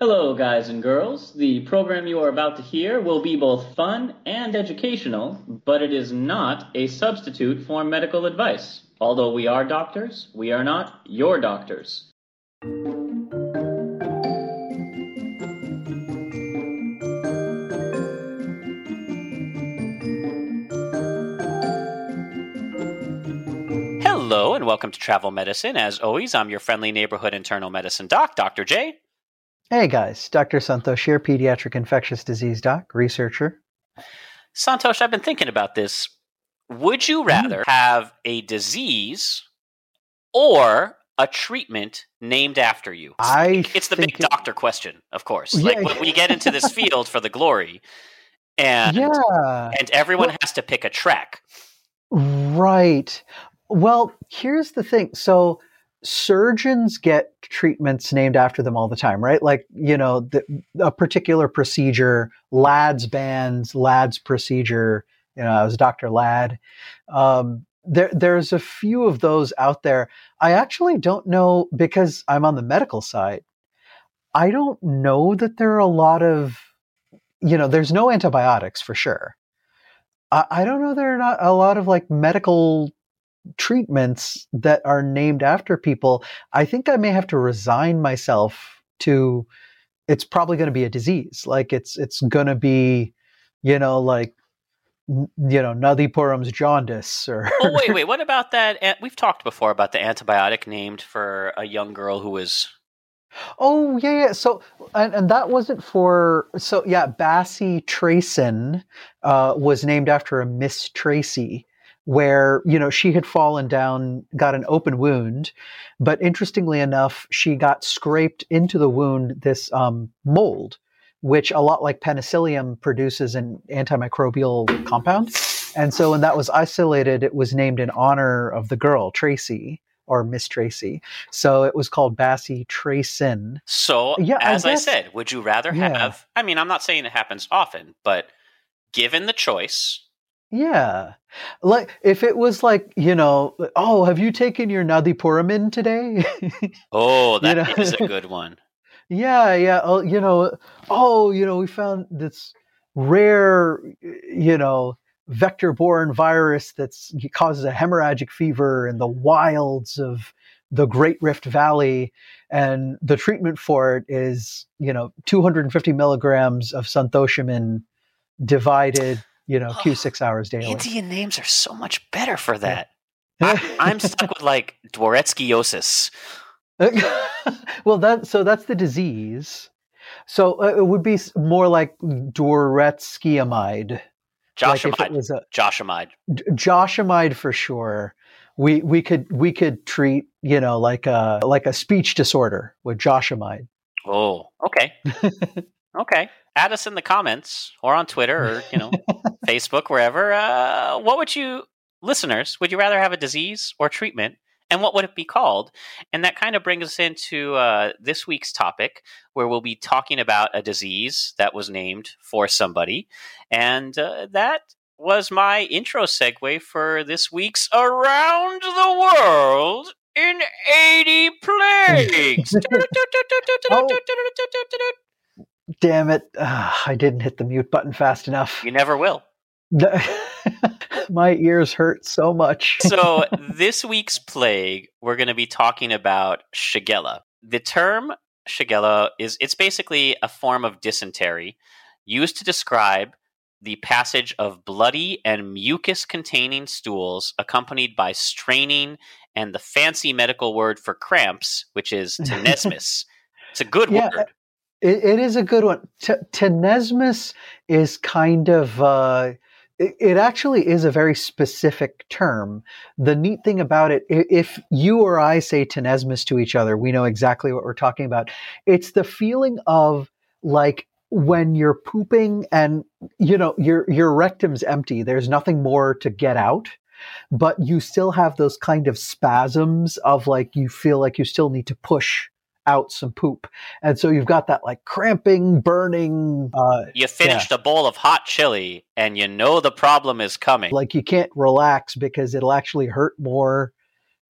Hello, guys and girls. The program you are about to hear will be both fun and educational, but it is not a substitute for medical advice. Although we are doctors, we are not your doctors. Hello, and welcome to Travel Medicine. As always, I'm your friendly neighborhood internal medicine doc, Dr. J. Hey guys, Dr. Santosh here, pediatric infectious disease doc, researcher. Santosh, I've been thinking about this. Would you rather mm. have a disease or a treatment named after you? I it's the big doctor question, of course. Yeah. Like when we get into this field for the glory, and yeah. and everyone well, has to pick a track. Right. Well, here's the thing. So surgeons get treatments named after them all the time, right? Like, you know, the, a particular procedure, Ladd's bands, Ladd's procedure, you know, I was Dr. Ladd. Um, there, there's a few of those out there. I actually don't know because I'm on the medical side. I don't know that there are a lot of, you know, there's no antibiotics for sure. I, I don't know there are not a lot of like medical treatments that are named after people, I think I may have to resign myself to it's probably going to be a disease. Like it's it's going to be, you know, like you know, Nadhipuram's jaundice or Oh wait, wait, what about that we've talked before about the antibiotic named for a young girl who was Oh yeah, yeah. So and, and that wasn't for so yeah, bacitracin uh, was named after a Miss Tracy where you know she had fallen down got an open wound but interestingly enough she got scraped into the wound this um, mold which a lot like penicillium produces an antimicrobial compound and so when that was isolated it was named in honor of the girl tracy or Miss Tracy. So it was called bacitracin. So, yeah, as I, guess, I said, would you rather yeah. have? I mean, I'm not saying it happens often, but given the choice, yeah. Like if it was like, you know, oh, have you taken your Nadhipuramin today? oh, that you know? is a good one. yeah, yeah. Oh, you know, oh, you know, we found this rare, you know, vector-borne virus that causes a hemorrhagic fever in the wilds of the Great Rift Valley, and the treatment for it is, you know, 250 milligrams of santoshamin divided you know, Q six hours daily. Indian names are so much better for that. I, I'm stuck with like Dworetzkiosis. well, that so that's the disease. So uh, it would be more like Dworetzkiamide. Joshamide. Like was a, Joshamide. Joshamide for sure. We we could we could treat you know like a like a speech disorder with Joshamide. Oh, okay. okay add us in the comments or on Twitter or you know Facebook wherever. Uh, what would you listeners would you rather have a disease or treatment? And what would it be called? And that kind of brings us into uh, this week's topic, where we'll be talking about a disease that was named for somebody. And uh, that was my intro segue for this week's Around the World in 80 Plagues. oh damn it. Uh, I didn't hit the mute button fast enough. You never will. My ears hurt so much. so, this week's plague, we're going to be talking about Shigella. The term Shigella is it's basically a form of dysentery used to describe the passage of bloody and mucus containing stools accompanied by straining and the fancy medical word for cramps, which is tenesmus. it's a good Yeah, word. It, it is a good one. T- tenesmus is kind of. Uh, it, it actually is a very specific term. The neat thing about it, if you or I say tenesmus to each other, we know exactly what we're talking about. It's the feeling of like when you're pooping and you know your your rectum's empty. There's nothing more to get out. But you still have those kind of spasms of like you feel like you still need to push out some poop. And so you've got that like cramping, burning, uh, You finished a bowl of hot chili and you know the problem is coming. like you can't relax because it'll actually hurt more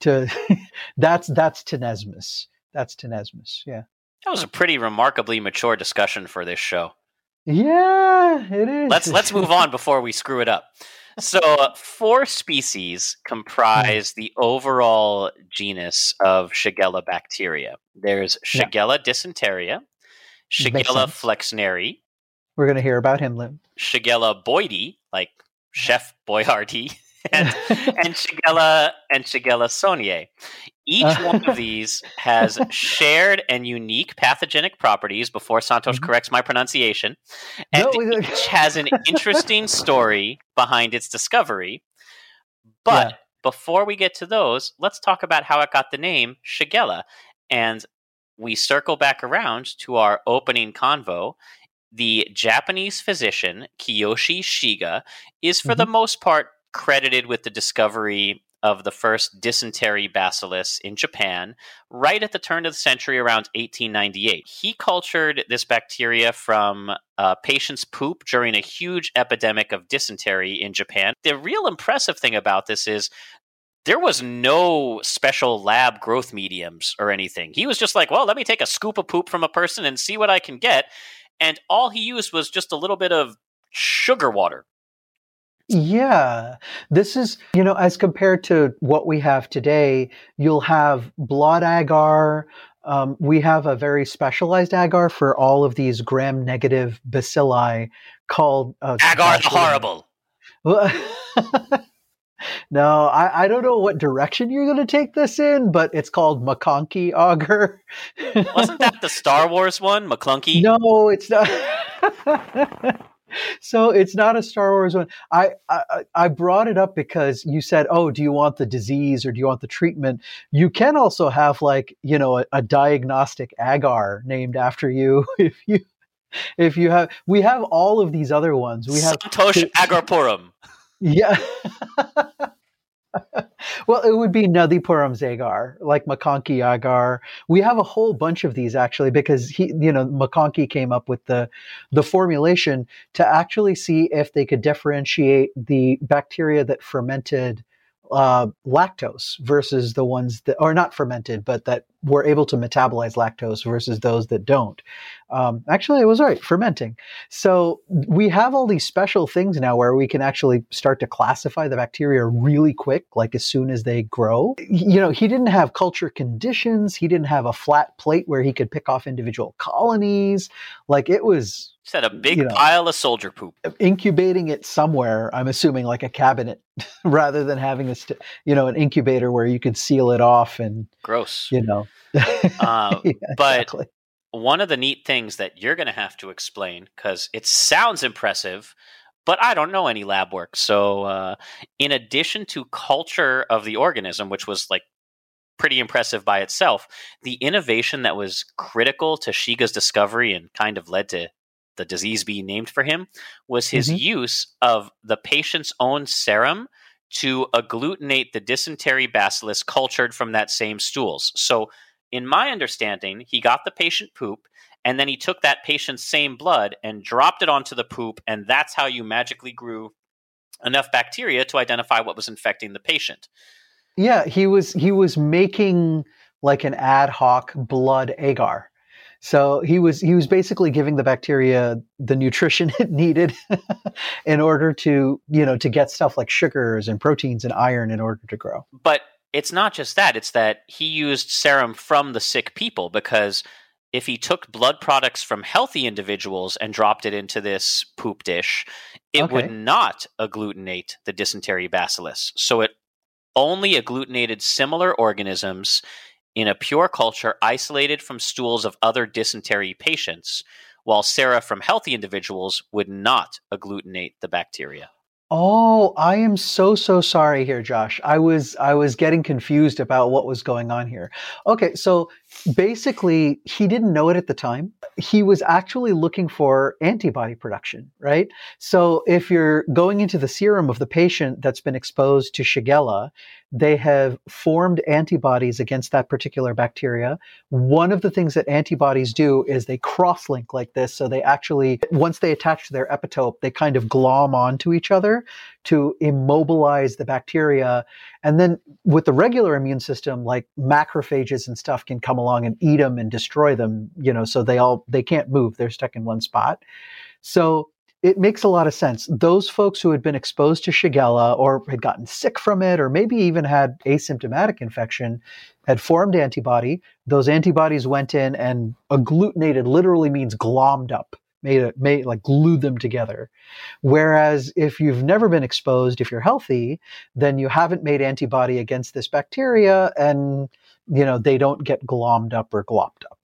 to that's that's tenesmus. That's tenesmus. Yeah. that was a pretty remarkably mature discussion for this show. Yeah, it is. let's let's move on before we screw it up. So, uh, four species comprise the overall genus of Shigella bacteria. There's Yeah. Shigella dysenteria, Shigella flexneri, We're going to hear about him, Lim. Shigella boydii, like Chef Boyardee, and and Shigella and Shigella soniae. Each one of these has shared and unique pathogenic properties. Before Santosh Mhm. corrects my pronunciation, and No, each has an interesting story behind its discovery. But Yeah. before we get to those, let's talk about how it got the name Shigella. And we circle back around to our opening convo. The Japanese physician Kiyoshi Shiga is, for the most part, credited with the discovery of the first dysentery bacillus in Japan right at the turn of the century around 1898. He cultured this bacteria from uh, patients' poop during a huge epidemic of dysentery in Japan. The real impressive thing about this is there was no special lab growth mediums or anything. He was just like, well, let me take a scoop of poop from a person and see what I can get. And all he used was just a little bit of sugar water. Yeah, this is, you know, as compared to what we have today, you'll have blood agar. Um, we have a very specialized agar for all of these gram negative bacilli called uh, Agar the gosh, what am I- horrible. no, I, I don't know what direction you're going to take this in, but it's called McConkey auger. Wasn't that the Star Wars one, McClunky? No, it's not. so it's not a Star Wars one. I, I I brought it up because you said, "Oh, do you want the disease or do you want the treatment?" You can also have like you know a, a diagnostic agar named after you if you if you have. We have all of these other ones. We have Santosh Agarpuram. yeah. well, it would be Nadipuram Zagar, like McConkey Agar. We have a whole bunch of these actually because he, you know, McConkey came up with the the formulation to actually see if they could differentiate the bacteria that fermented uh, lactose versus the ones that are not fermented, but that were able to metabolize lactose versus those that don't. Um, actually, it was right fermenting. So we have all these special things now where we can actually start to classify the bacteria really quick, like as soon as they grow. You know, he didn't have culture conditions. He didn't have a flat plate where he could pick off individual colonies. Like it was Just had a big You know. pile of soldier poop. incubating it somewhere. I'm assuming like a cabinet, rather than having a st- you know an incubator where you could seal it off and Gross. you know. Uh, Yeah, but exactly. one of the neat things that you're going to have to explain because it sounds impressive but i don't know any lab work so uh, in addition to culture of the organism which was like pretty impressive by itself the innovation that was critical to shiga's discovery and kind of led to the disease being named for him was his Mhm. use of the patient's own serum to agglutinate the dysentery bacillus cultured from that same stools so in my understanding, he got the patient poop and then he took that patient's same blood and dropped it onto the poop, and that's how you magically grew enough bacteria to identify what was infecting the patient. Yeah, he was he was making like an ad hoc blood agar. So he was he was basically giving the bacteria the nutrition it needed in order to, you know, to get stuff like sugars and proteins and iron in order to grow. But it's not just that, it's that he used serum from the sick people because if he took blood products from healthy individuals and dropped it into this poop dish, it Okay. would not agglutinate the dysentery bacillus. So it only agglutinated similar organisms in a pure culture isolated from stools of other dysentery patients, while sera from healthy individuals would not agglutinate the bacteria. Oh, I am so so sorry here, Josh. I was I was getting confused about what was going on here. Okay, so basically he didn't know it at the time. He was actually looking for antibody production, right? So if you're going into the serum of the patient that's been exposed to Shigella, they have formed antibodies against that particular bacteria. One of the things that antibodies do is they cross link like this. So they actually, once they attach to their epitope, they kind of glom onto each other to immobilize the bacteria. And then with the regular immune system, like macrophages and stuff can come along and eat them and destroy them, you know, so they all, they can't move. They're stuck in one spot. So it makes a lot of sense. Those folks who had been exposed to Shigella or had gotten sick from it, or maybe even had asymptomatic infection, had formed antibody. Those antibodies went in and agglutinated literally means glommed up, made it, made like glued them together. Whereas if you've never been exposed, if you're healthy, then you haven't made antibody against this bacteria and, you know, they don't get glommed up or glopped up.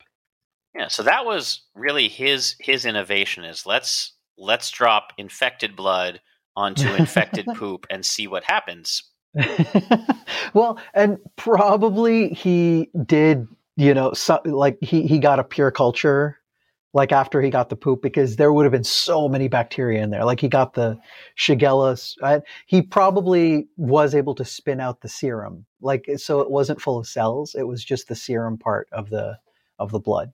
Yeah, so that was really his his innovation is let's let's drop infected blood onto infected poop and see what happens. well, and probably he did, you know, so, like he, he got a pure culture like after he got the poop because there would have been so many bacteria in there. Like he got the Shigella. He probably was able to spin out the serum. Like so it wasn't full of cells. It was just the serum part of the of the blood.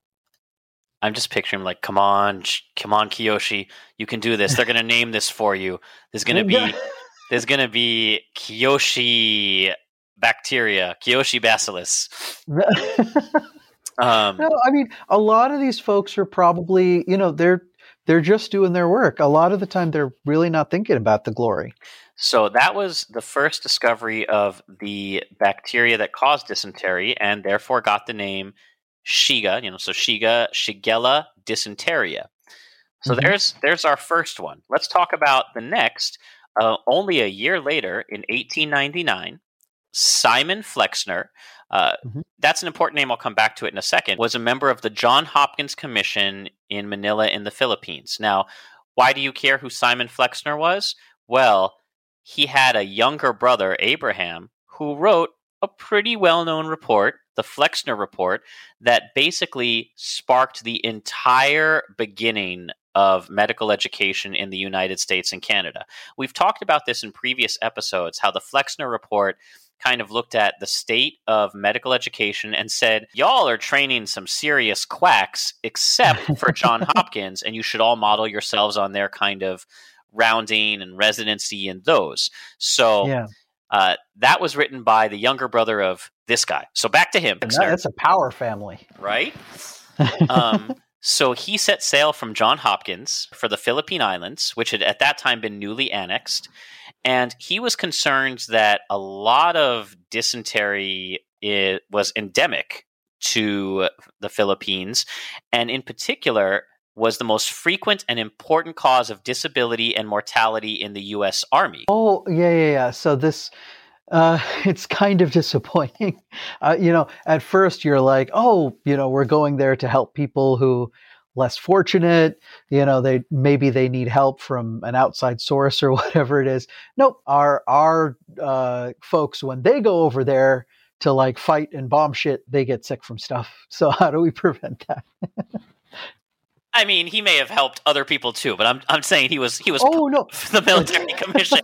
I'm just picturing like, come on, sh- come on, Kiyoshi, you can do this. They're gonna name this for you. There's gonna be there's gonna be Kiyoshi bacteria, Kiyoshi bacillus. Um, No, I mean, a lot of these folks are probably, you know, they're they're just doing their work. A lot of the time, they're really not thinking about the glory. So that was the first discovery of the bacteria that caused dysentery, and therefore got the name Shiga. You know, so Shiga, Shigella dysenteria. So Mhm. there's there's our first one. Let's talk about the next. Uh, only a year later, in 1899, Simon Flexner. Uh, Mhm. That's an important name. I'll come back to it in a second. Was a member of the John Hopkins Commission in Manila, in the Philippines. Now, why do you care who Simon Flexner was? Well, he had a younger brother, Abraham, who wrote a pretty well known report, the Flexner Report, that basically sparked the entire beginning of medical education in the United States and Canada. We've talked about this in previous episodes how the Flexner Report kind of looked at the state of medical education and said, Y'all are training some serious quacks, except for John Hopkins, and you should all model yourselves on their kind of rounding and residency and those. So yeah, uh, that was written by the younger brother of this guy. So back to him, that- that's a power family. right? Um, so he set sail from John Hopkins for the Philippine Islands, which had at that time been newly annexed. And he was concerned that a lot of dysentery was endemic to the Philippines, and in particular, was the most frequent and important cause of disability and mortality in the U.S. Army. Oh, yeah, yeah, yeah. So this, uh, it's kind of disappointing. Uh, you know, at first you're like, oh, you know, we're going there to help people who less fortunate. You know, they maybe they need help from an outside source or whatever it is. Nope, our our uh, folks when they go over there to like fight and bomb shit, they get sick from stuff. So how do we prevent that? I mean, he may have helped other people too, but I'm I'm saying he was he was Oh no, the military commission.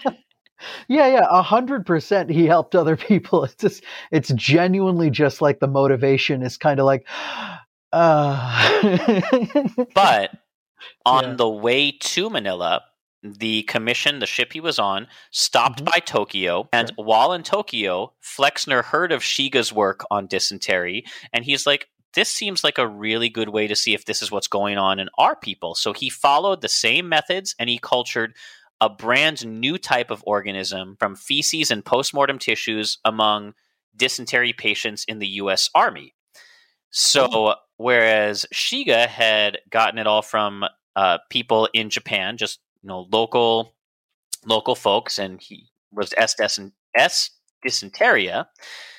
Yeah, yeah, a hundred percent. He helped other people. It's just, it's genuinely just like the motivation is kind of like, uh, But on Yeah. the way to Manila, the commission, the ship he was on, stopped Mhm. by Tokyo. And while in Tokyo, Flexner heard of Shiga's work on dysentery, and he's like, this seems like a really good way to see if this is what's going on in our people. So he followed the same methods and he cultured a brand new type of organism from feces and postmortem tissues among dysentery patients in the US Army. So whereas Shiga had gotten it all from uh, people in Japan, just you know local local folks, and he was S. S. dysenteria.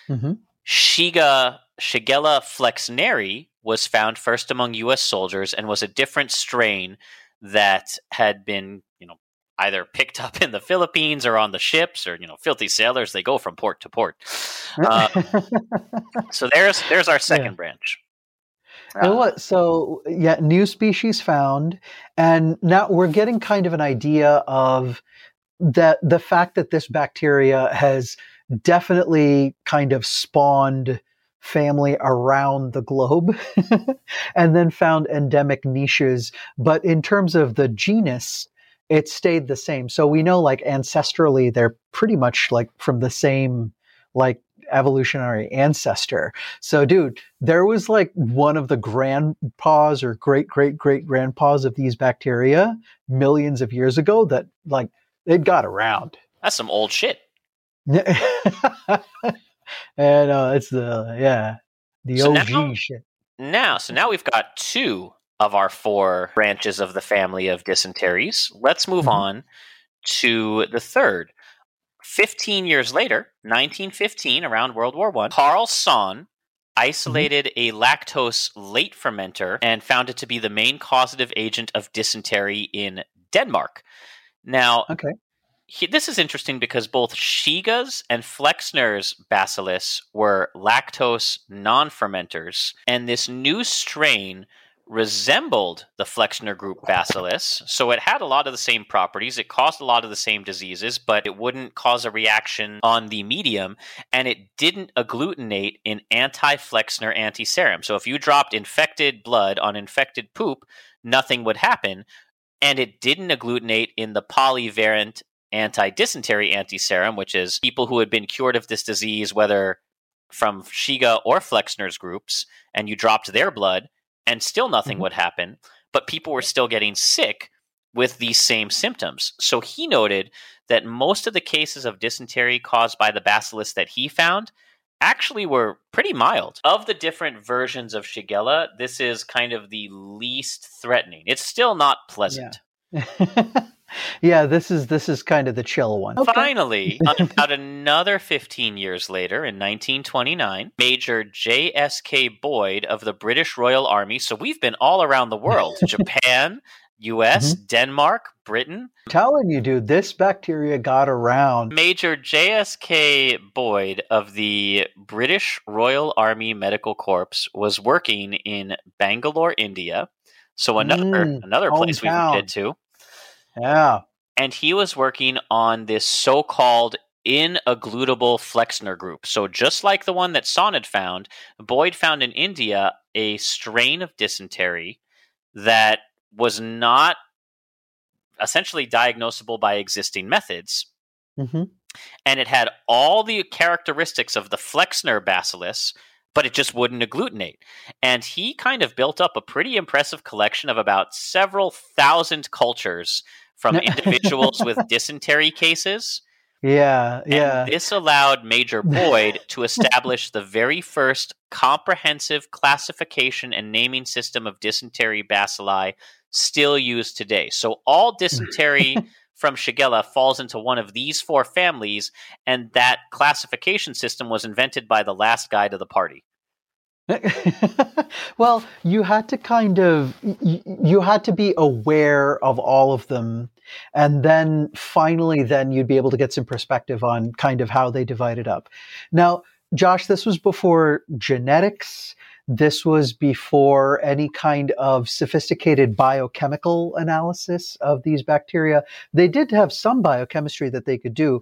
Mm-hmm. Shiga Shigella flexneri was found first among U.S. soldiers and was a different strain that had been, you know, either picked up in the Philippines or on the ships, or you know, filthy sailors. They go from port to port. Uh, so there's there's our second yeah. branch. So yeah, new species found, and now we're getting kind of an idea of that the fact that this bacteria has definitely kind of spawned family around the globe and then found endemic niches. But in terms of the genus, it stayed the same. So we know like ancestrally, they're pretty much like from the same like evolutionary ancestor. So dude, there was like one of the grandpas or great great great grandpas of these bacteria millions of years ago that like it got around. That's some old shit. and uh, it's the yeah the so OG now, shit. Now, so now we've got two of our four branches of the family of dysenteries. Let's move mm-hmm. on to the third. 15 years later, 1915, around World War One, Carl mm-hmm. isolated mm-hmm. a lactose late fermenter and found it to be the main causative agent of dysentery in Denmark. Now, okay he, this is interesting because both Shiga's and Flexner's bacillus were lactose non fermenters, and this new strain resembled the Flexner group bacillus. So it had a lot of the same properties. It caused a lot of the same diseases, but it wouldn't cause a reaction on the medium. And it didn't agglutinate in anti Flexner antiserum. So if you dropped infected blood on infected poop, nothing would happen. And it didn't agglutinate in the polyvalent anti dysentery antiserum, which is people who had been cured of this disease, whether from Shiga or Flexner's groups, and you dropped their blood, and still nothing mm-hmm. would happen. But people were still getting sick with these same symptoms. So he noted that most of the cases of dysentery caused by the bacillus that he found actually were pretty mild. Of the different versions of Shigella, this is kind of the least threatening. It's still not pleasant. Yeah. yeah, this is this is kind of the chill one. Okay. Finally, about another 15 years later, in 1929, Major J.S.K. Boyd of the British Royal Army. So we've been all around the world: Japan, U.S., mm-hmm. Denmark, Britain. I'm telling you, dude, this bacteria got around. Major J.S.K. Boyd of the British Royal Army Medical Corps was working in Bangalore, India. So another mm, another place hometown. we been to. Yeah. And he was working on this so called inagglutable Flexner group. So, just like the one that had found, Boyd found in India a strain of dysentery that was not essentially diagnosable by existing methods. Mm-hmm. And it had all the characteristics of the Flexner bacillus, but it just wouldn't agglutinate. And he kind of built up a pretty impressive collection of about several thousand cultures from individuals with dysentery cases. Yeah, yeah. And this allowed Major Boyd to establish the very first comprehensive classification and naming system of dysentery bacilli still used today. So all dysentery from Shigella falls into one of these four families, and that classification system was invented by the last guy to the party. well, you had to kind of you had to be aware of all of them and then finally then you'd be able to get some perspective on kind of how they divided up. Now, Josh, this was before genetics this was before any kind of sophisticated biochemical analysis of these bacteria. They did have some biochemistry that they could do.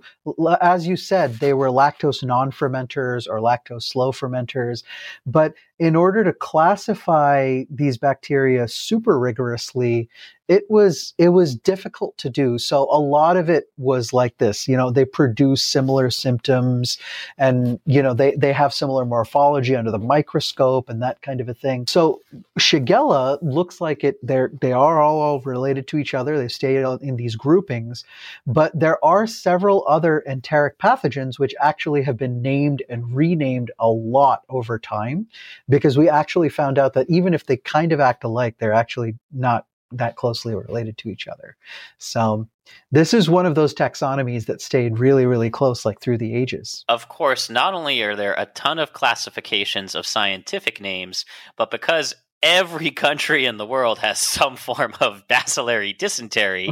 As you said, they were lactose non fermenters or lactose slow fermenters. But in order to classify these bacteria super rigorously, it was it was difficult to do. So a lot of it was like this. You know, they produce similar symptoms, and you know they they have similar morphology under the microscope and that kind of a thing. So Shigella looks like it. They're they are all, all related to each other. They stay in these groupings, but there are several other enteric pathogens which actually have been named and renamed a lot over time, because we actually found out that even if they kind of act alike, they're actually not that closely related to each other. So this is one of those taxonomies that stayed really, really close, like through the ages. Of course, not only are there a ton of classifications of scientific names, but because every country in the world has some form of bacillary dysentery,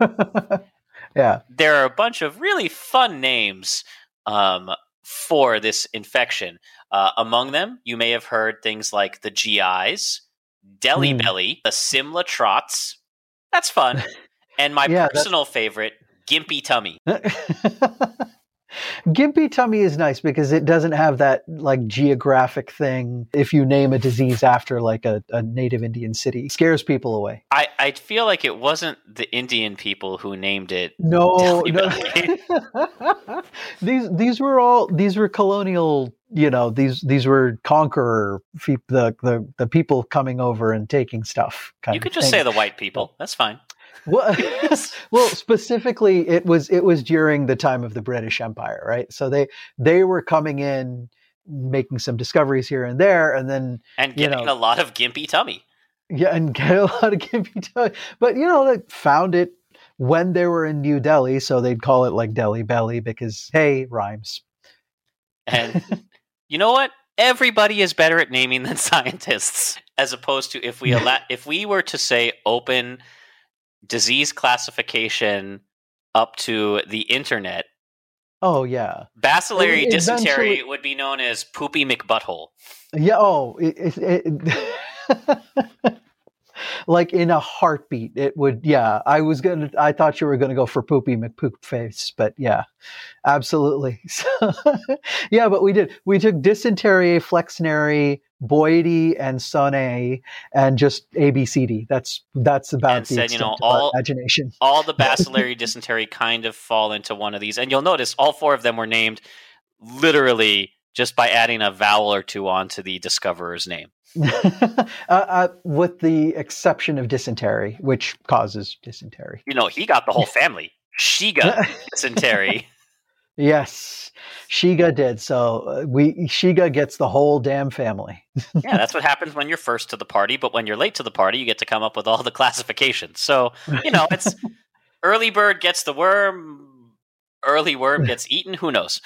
yeah, there are a bunch of really fun names um, for this infection. Uh, among them, you may have heard things like the GIs, Delhi mm. Belly, the Simla Trots. That's fun. and my yeah, personal that's... favorite, Gimpy Tummy. Gimpy tummy is nice because it doesn't have that like geographic thing. If you name a disease after like a, a native Indian city, it scares people away. I, I feel like it wasn't the Indian people who named it. No, no. these these were all these were colonial. You know, these these were conqueror the the the people coming over and taking stuff. you could just thing. say the white people. That's fine. Well, well, specifically, it was it was during the time of the British Empire, right? So they they were coming in, making some discoveries here and there, and then and getting you know, a lot of gimpy tummy. Yeah, and get a lot of gimpy tummy. But you know, they found it when they were in New Delhi, so they'd call it like Delhi Belly because hey, rhymes. And you know what? Everybody is better at naming than scientists, as opposed to if we allow, if we were to say open disease classification up to the internet. Oh yeah, bacillary dysentery would be known as poopy McButthole. Yeah. Oh, it, it, it like in a heartbeat, it would. Yeah, I was gonna. I thought you were gonna go for poopy McPoop face, but yeah, absolutely. yeah, but we did. We took dysentery, flexneri, Boidy and Sonne and just ABCD. That's that's about and the said, you know, all, imagination. all the bacillary dysentery kind of fall into one of these, and you'll notice all four of them were named literally just by adding a vowel or two onto the discoverer's name. uh, uh, with the exception of dysentery, which causes dysentery. You know, he got the whole family. Shiga dysentery. Yes, Shiga did. So uh, we Shiga gets the whole damn family. yeah, that's what happens when you're first to the party, but when you're late to the party, you get to come up with all the classifications. So, you know, it's early bird gets the worm, early worm gets eaten, who knows.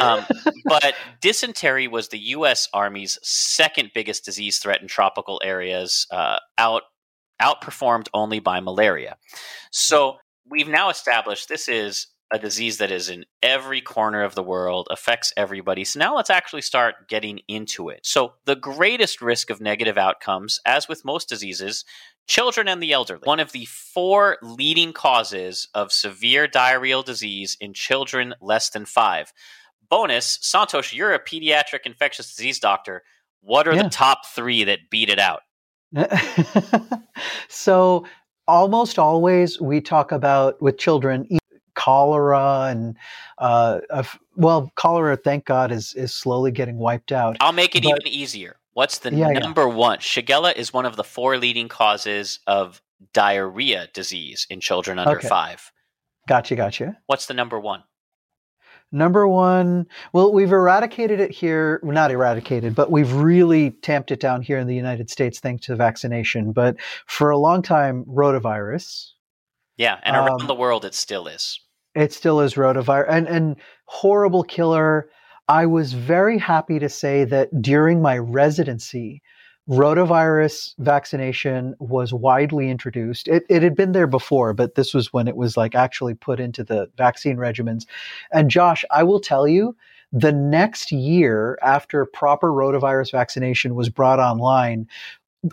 Um, but dysentery was the US Army's second biggest disease threat in tropical areas, uh, out outperformed only by malaria. So, we've now established this is a disease that is in every corner of the world, affects everybody. So now let's actually start getting into it. So, the greatest risk of negative outcomes, as with most diseases, children and the elderly. One of the four leading causes of severe diarrheal disease in children less than five. Bonus, Santosh, you're a pediatric infectious disease doctor. What are yeah. the top three that beat it out? so, almost always we talk about with children cholera and uh, well, cholera, thank God, is is slowly getting wiped out. I'll make it but, even easier. What's the yeah, number yeah. one? Shigella is one of the four leading causes of diarrhea disease in children under okay. five. Gotcha, gotcha. What's the number one? Number one, well, we've eradicated it here. Well, not eradicated, but we've really tamped it down here in the United States thanks to vaccination. But for a long time, rotavirus. Yeah, and around um, the world, it still is. It still is rotavirus and, and horrible killer. I was very happy to say that during my residency, rotavirus vaccination was widely introduced. It, it had been there before, but this was when it was like actually put into the vaccine regimens. And Josh, I will tell you, the next year after proper rotavirus vaccination was brought online,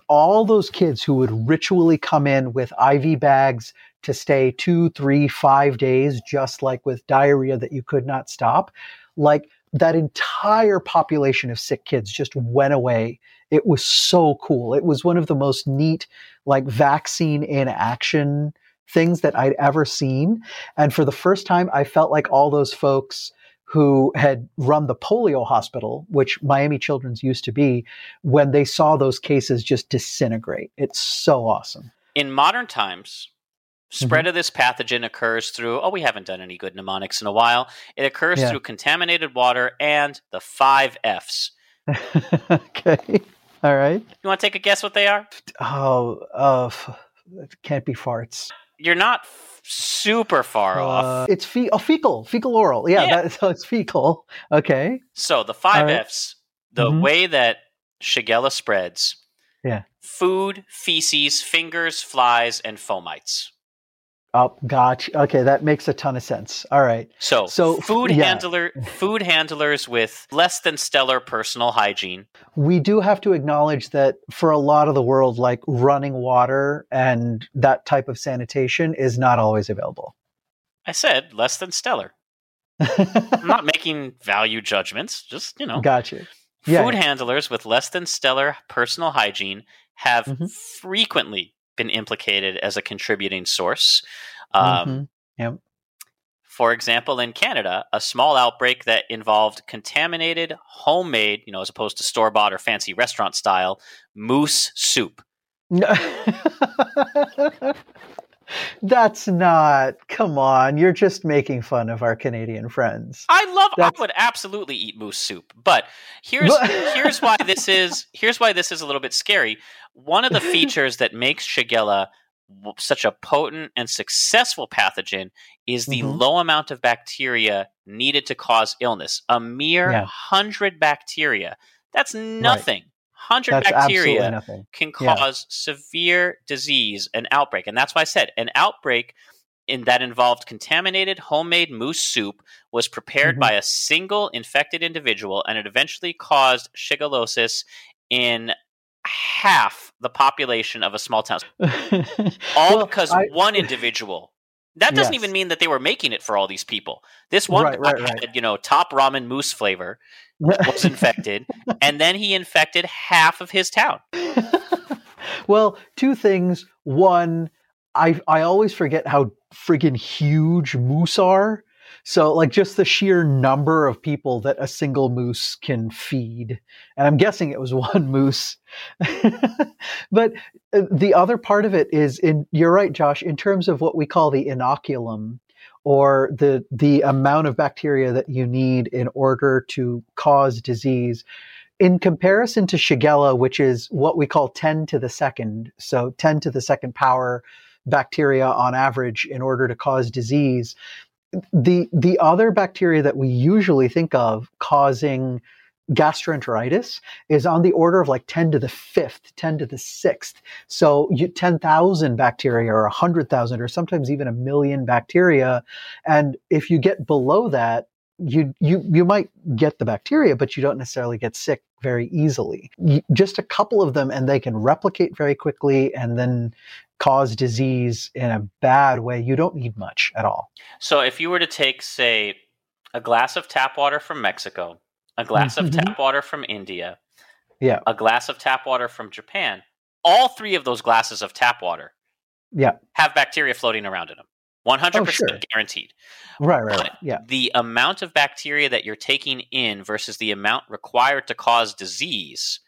all those kids who would ritually come in with IV bags to stay two, three, five days, just like with diarrhea that you could not stop. Like that entire population of sick kids just went away. It was so cool. It was one of the most neat, like vaccine in action things that I'd ever seen. And for the first time, I felt like all those folks who had run the polio hospital, which Miami Children's used to be, when they saw those cases just disintegrate. It's so awesome. In modern times, spread mm-hmm. of this pathogen occurs through, oh, we haven't done any good mnemonics in a while. It occurs yeah. through contaminated water and the five F's. okay. All right. You want to take a guess what they are? Oh, uh, it can't be farts you're not f- super far uh, off. It's fe- oh, fecal, fecal oral. Yeah, yeah. That, so it's fecal. Okay. So the five right. F's, the mm-hmm. way that Shigella spreads. Yeah. Food, feces, fingers, flies, and fomites. Oh, gotcha. Okay, that makes a ton of sense. All right. So, so food yeah. handler, food handlers with less than stellar personal hygiene. We do have to acknowledge that for a lot of the world, like running water and that type of sanitation is not always available. I said less than stellar. I'm not making value judgments. Just you know. Gotcha. Yeah, food yeah. handlers with less than stellar personal hygiene have mm-hmm. frequently been implicated as a contributing source. Um, mm-hmm. Yep. For example, in Canada, a small outbreak that involved contaminated, homemade, you know, as opposed to store bought or fancy restaurant style, moose soup. That's not. Come on, you're just making fun of our Canadian friends. I love. That's... I would absolutely eat moose soup, but here's here's why this is here's why this is a little bit scary. One of the features that makes Shigella such a potent and successful pathogen is the mm-hmm. low amount of bacteria needed to cause illness. A mere yeah. hundred bacteria. That's nothing. Right. 100 that's bacteria can cause yeah. severe disease, an outbreak. And that's why I said an outbreak in that involved contaminated homemade moose soup was prepared mm-hmm. by a single infected individual and it eventually caused shigellosis in half the population of a small town. all well, because I, one individual that doesn't yes. even mean that they were making it for all these people. This one right, right, right. had, you know, top ramen moose flavor was infected, and then he infected half of his town. well, two things. One, I I always forget how friggin' huge moose are. So, like, just the sheer number of people that a single moose can feed. And I'm guessing it was one moose. but uh, the other part of it is, in, you're right, Josh, in terms of what we call the inoculum, or the the amount of bacteria that you need in order to cause disease. In comparison to shigella which is what we call 10 to the second so 10 to the second power bacteria on average in order to cause disease the the other bacteria that we usually think of causing gastroenteritis is on the order of like 10 to the fifth, 10 to the sixth. So you, 10,000 bacteria or 100,000 or sometimes even a million bacteria. And if you get below that, you, you, you might get the bacteria, but you don't necessarily get sick very easily. Just a couple of them and they can replicate very quickly and then cause disease in a bad way, you don't need much at all. So if you were to take, say, a glass of tap water from Mexico, a glass mm-hmm. of tap water from India, yeah, a glass of tap water from Japan, all three of those glasses of tap water yeah. have bacteria floating around in them. 100% oh, sure. guaranteed. Right, right, right. Yeah. The amount of bacteria that you're taking in versus the amount required to cause disease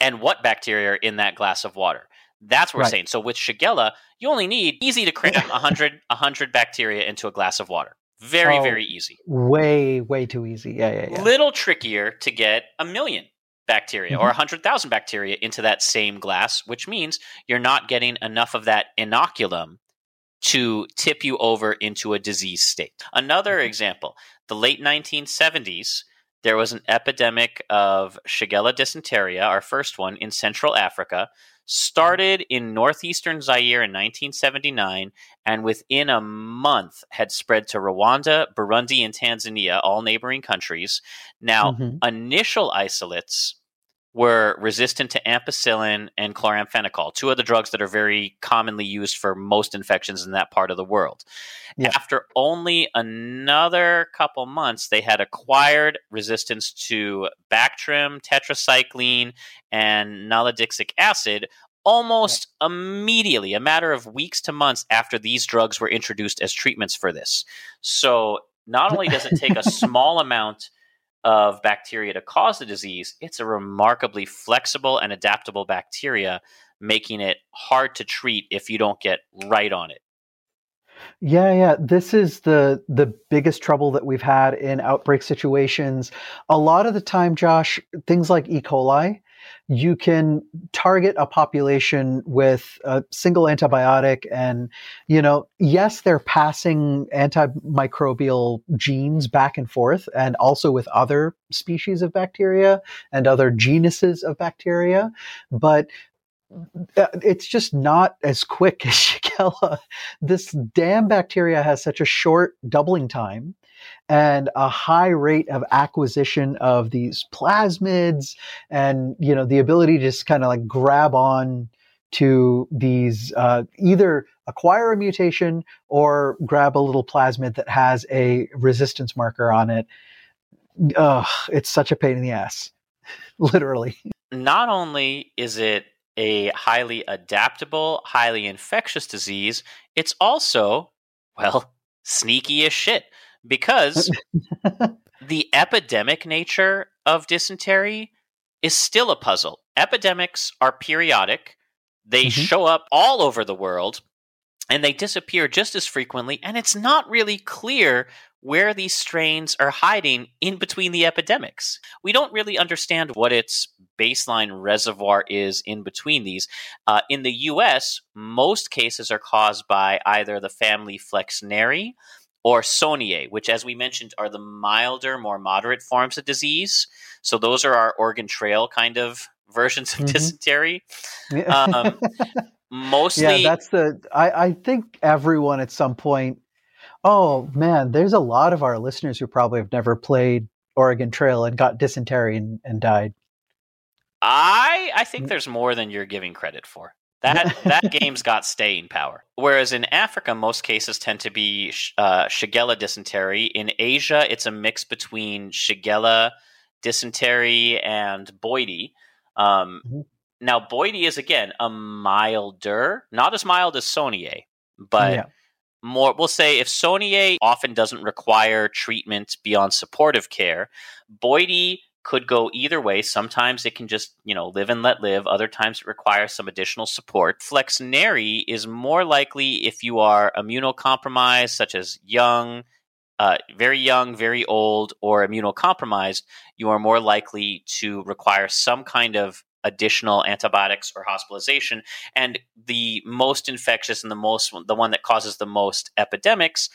and what bacteria are in that glass of water. That's what we're saying. So with Shigella, you only need easy to cram 100, 100 bacteria into a glass of water. Very, oh, very easy. Way, way too easy. Yeah, yeah, yeah. Little trickier to get a million bacteria mm-hmm. or 100,000 bacteria into that same glass, which means you're not getting enough of that inoculum to tip you over into a disease state. Another mm-hmm. example the late 1970s, there was an epidemic of Shigella dysentery, our first one in Central Africa, started in northeastern Zaire in 1979 and within a month had spread to Rwanda, Burundi, and Tanzania, all neighboring countries. Now, mm-hmm. initial isolates were resistant to ampicillin and chloramphenicol, two of the drugs that are very commonly used for most infections in that part of the world. Yeah. After only another couple months, they had acquired resistance to Bactrim, tetracycline, and nalidixic acid, almost immediately, a matter of weeks to months after these drugs were introduced as treatments for this. So not only does it take a small amount of bacteria to cause the disease, it's a remarkably flexible and adaptable bacteria, making it hard to treat if you don't get right on it. Yeah, yeah. This is the the biggest trouble that we've had in outbreak situations. A lot of the time, Josh, things like E. coli, you can target a population with a single antibiotic and you know yes they're passing antimicrobial genes back and forth and also with other species of bacteria and other genuses of bacteria but uh, it's just not as quick as Shigella. This damn bacteria has such a short doubling time and a high rate of acquisition of these plasmids and you know the ability to just kind of like grab on to these uh, either acquire a mutation or grab a little plasmid that has a resistance marker on it. Ugh, it's such a pain in the ass, literally. Not only is it a highly adaptable, highly infectious disease, it's also, well, sneaky as shit because the epidemic nature of dysentery is still a puzzle. Epidemics are periodic, they mm-hmm. show up all over the world, and they disappear just as frequently, and it's not really clear where these strains are hiding in between the epidemics. We don't really understand what its baseline reservoir is in between these. Uh, in the US, most cases are caused by either the family Flexneri or Soniae, which, as we mentioned, are the milder, more moderate forms of disease. So those are our Oregon Trail kind of versions of mm-hmm. dysentery. Um, mostly, yeah, that's the. I, I think everyone at some point. Oh man, there's a lot of our listeners who probably have never played Oregon Trail and got dysentery and, and died. I I think mm. there's more than you're giving credit for. That that game's got staying power. Whereas in Africa, most cases tend to be uh, Shigella dysentery. In Asia, it's a mix between Shigella dysentery and Boidi. Um, mm-hmm. Now, Boidi is again a milder, not as mild as Soniae, but yeah. more. We'll say if Soniae often doesn't require treatment beyond supportive care, Boidi could go either way. Sometimes it can just, you know, live and let live. Other times it requires some additional support. Flexneri is more likely if you are immunocompromised, such as young, uh, very young, very old, or immunocompromised, you are more likely to require some kind of additional antibiotics or hospitalization. And the most infectious and the most, the one that causes the most epidemics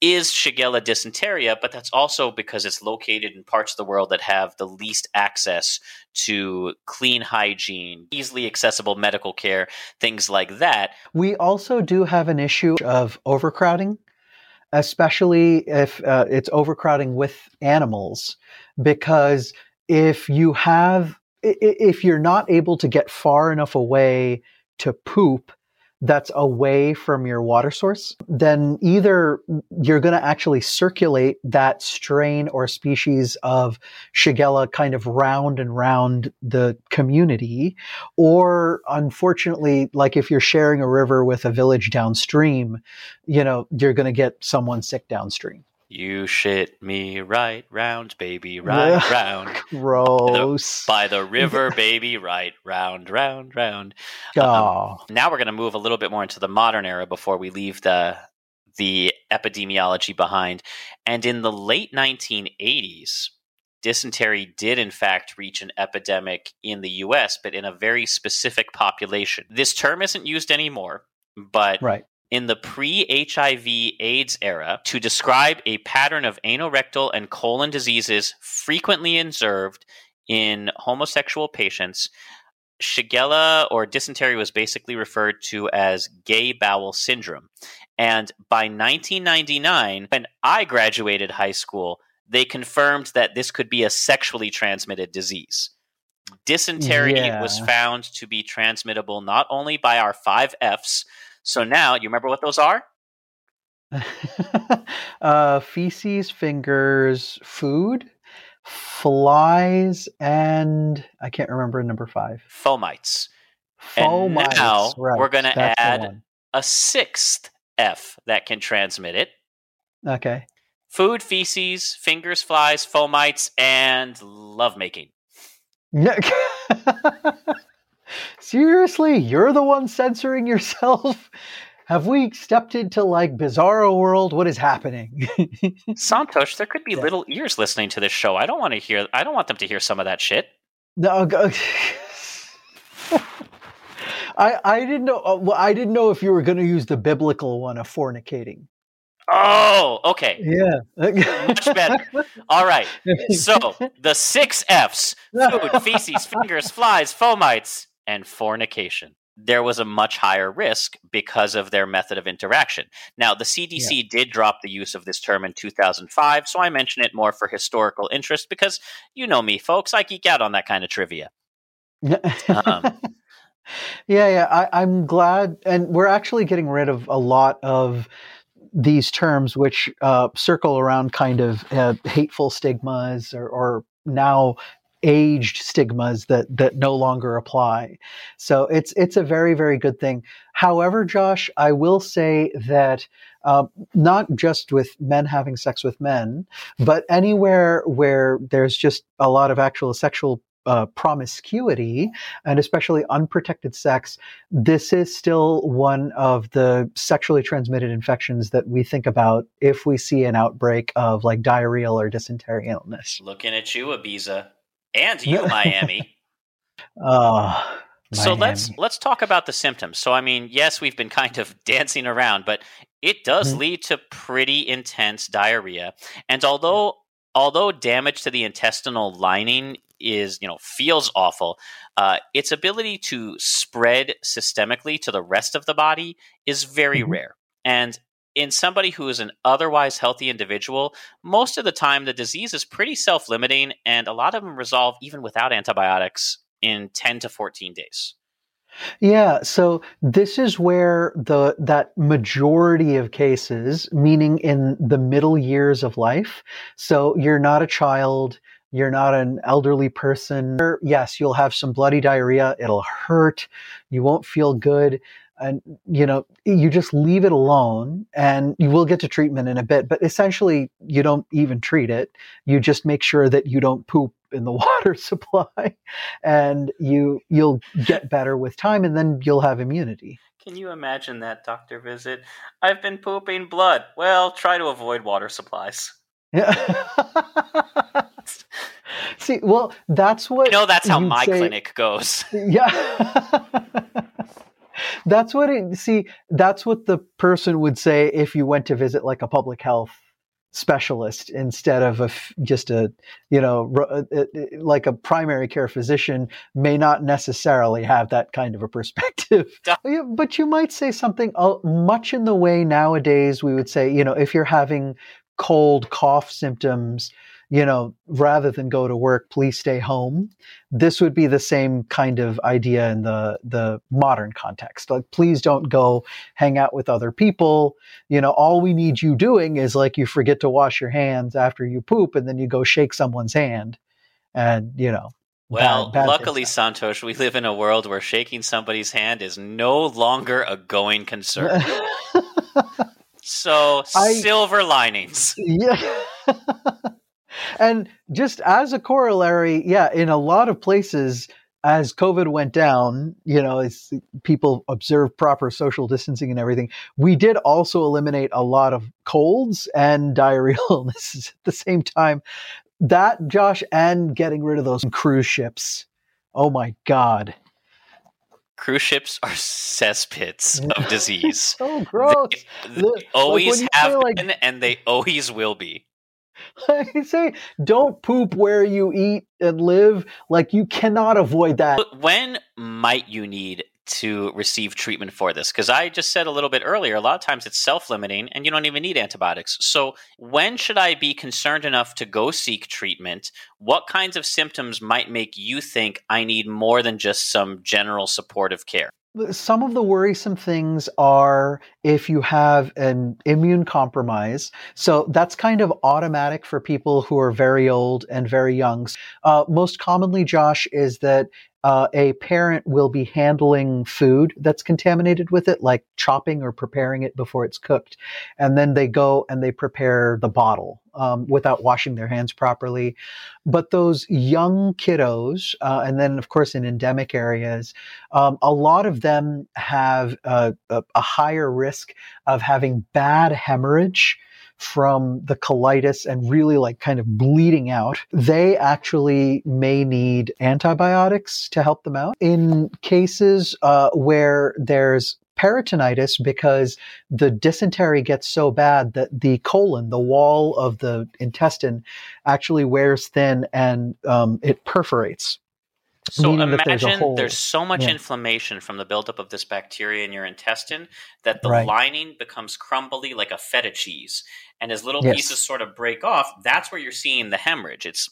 is Shigella dysentery, but that's also because it's located in parts of the world that have the least access to clean hygiene, easily accessible medical care, things like that. We also do have an issue of overcrowding, especially if uh, it's overcrowding with animals, because if you have if you're not able to get far enough away to poop that's away from your water source, then either you're going to actually circulate that strain or species of Shigella kind of round and round the community, or unfortunately, like if you're sharing a river with a village downstream, you know, you're going to get someone sick downstream. You shit me right round, baby, right round. Gross. By the, by the, river, baby, right round, round, round. Oh. Um, now we're going to move a little bit more into the modern era before we leave the the epidemiology behind. And in the late 1980s, dysentery did in fact reach an epidemic in the US, but in a very specific population. This term isn't used anymore, but right in the pre HIV AIDS era to describe a pattern of anorectal and colon diseases frequently observed in homosexual patients. Shigella or dysentery was basically referred to as gay bowel syndrome. And by 1999, when I graduated high school, they confirmed that this could be a sexually transmitted disease. Dysentery yeah. was found to be transmittable not only by our five F's, so now, you remember what those are? uh, feces, fingers, food, flies, and I can't remember number five. Fomites. And Fomites, now right, we're going to add a sixth F that can transmit it. Okay. Food, feces, fingers, flies, fomites, and lovemaking. Seriously, you're the one censoring yourself? Have we stepped into like bizarro world? What is happening? Santosh, there could be Yeah. little ears listening to this show. I don't want to hear. I don't want them to hear some of that shit. no, go- I I didn't know. uh, Well, I didn't know if you were going to use the biblical one of fornicating. Oh, okay, Yeah, much better. All right. So the six Fs: food, feces, fingers, flies, fomites, and fornication. There was a much higher risk because of their method of interaction. Now, the CDC did drop the use of this term in 2005, so I mention it more for historical interest because you know me, folks. I geek out on that kind of trivia. Um, yeah, yeah. I, I'm glad, and we're actually getting rid of a lot of these terms which uh, circle around kind of uh, hateful stigmas or, or now aged stigmas that that no longer apply. So it's it's a very very good thing. However, Josh, I will say that uh, not just with men having sex with men, but anywhere where there's just a lot of actual sexual uh, promiscuity and especially unprotected sex, this is still one of the sexually transmitted infections that we think about if we see an outbreak of like diarrheal or dysentery illness. looking at you, Ibiza, and you, Miami. Oh, So let's let's talk about the symptoms. So I mean, yes, we've been kind of dancing around, but it does Mhm. lead to pretty intense diarrhea. And although although damage to the intestinal lining is you know feels awful, uh, its ability to spread systemically to the rest of the body is very Mhm. rare. And in somebody who is an otherwise healthy individual, most of the time the disease is pretty self limiting, and a lot of them resolve even without antibiotics in 10 to 14 days. Yeah, so this is where the that majority of cases, meaning in the middle years of life, so you're not a child, you're not an elderly person. Yes, you'll have some bloody diarrhea, it'll hurt, you won't feel good, and you know, you just leave it alone and you will get to treatment in a bit, but essentially you don't even treat it. You just make sure that you don't poop in the water supply and you you'll get better with time and then you'll have immunity Can you imagine that doctor visit? I've been pooping blood. Well, try to avoid water supplies. yeah see well that's what You know that's how my say- clinic goes. yeah that's what it see that's what the person would say if you went to visit like a public health specialist instead of a just a you know ro- uh, uh, like a primary care physician may not necessarily have that kind of a perspective. But you might say something uh, much in the way nowadays we would say you know if you're having cold cough symptoms you know rather than go to work please stay home. This would be the same kind of idea in the the modern context. Like please don't go hang out with other people. You know all we need you doing is like you forget to wash your hands after you poop and then you go shake someone's hand. And you know Well, bad- bad luckily, Santosh, we live in a world where shaking somebody's hand is no longer a going concern. So, I- silver linings. yeah and just as a corollary yeah in a lot of places as covid went down you know as people observed proper social distancing and everything we did also eliminate a lot of colds and diarrheal illnesses at the same time that josh and getting rid of those cruise ships oh my god Cruise ships are cesspits of disease. so gross They, they always you have like- been, and they always will be. I say don't poop where you eat and live like you cannot avoid that when might you need to receive treatment for this? Because I just said a little bit earlier, a lot of times it's self limiting and you don't even need antibiotics. So, when should I be concerned enough to go seek treatment? What kinds of symptoms might make you think I need more than just some general supportive care? Some of the worrisome things are if you have an immune compromise. So that's kind of automatic for people who are very old and very young. Uh, most commonly, Josh, is that uh, a parent will be handling food that's contaminated with it, like chopping or preparing it before it's cooked. And then they go and they prepare the bottle um, without washing their hands properly. But those young kiddos, uh, and then of course in endemic areas, um, a lot of them have uh, a, a higher risk of having bad hemorrhage from the colitis and really like kind of bleeding out, they actually may need antibiotics to help them out. In cases uh, where there's peritonitis because the dysentery gets so bad that the colon, the wall of the intestine, actually wears thin and um, it perforates. So imagine there's, there's, so much yeah. inflammation from the buildup of this bacteria in your intestine that the right. lining becomes crumbly like a feta cheese. And as little yes. pieces sort of break off, that's where you're seeing the hemorrhage. It's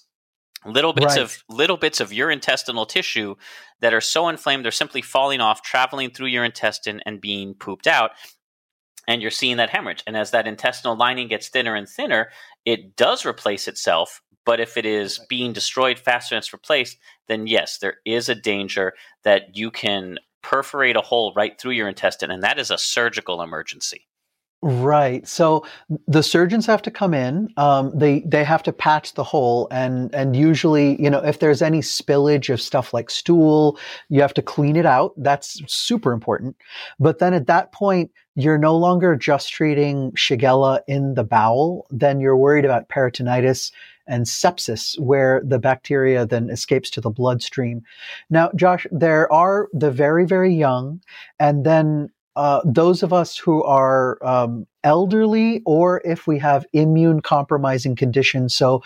little bits right. of little bits of your intestinal tissue that are so inflamed they're simply falling off, traveling through your intestine and being pooped out. And you're seeing that hemorrhage. And as that intestinal lining gets thinner and thinner, it does replace itself but if it is being destroyed faster than it's replaced, then yes, there is a danger that you can perforate a hole right through your intestine, and that is a surgical emergency. Right. So the surgeons have to come in. Um, they they have to patch the hole, and and usually, you know, if there's any spillage of stuff like stool, you have to clean it out. That's super important. But then at that point, you're no longer just treating Shigella in the bowel. Then you're worried about peritonitis and sepsis, where the bacteria then escapes to the bloodstream. Now, Josh, there are the very, very young, and then uh, those of us who are um, elderly or if we have immune compromising conditions. So,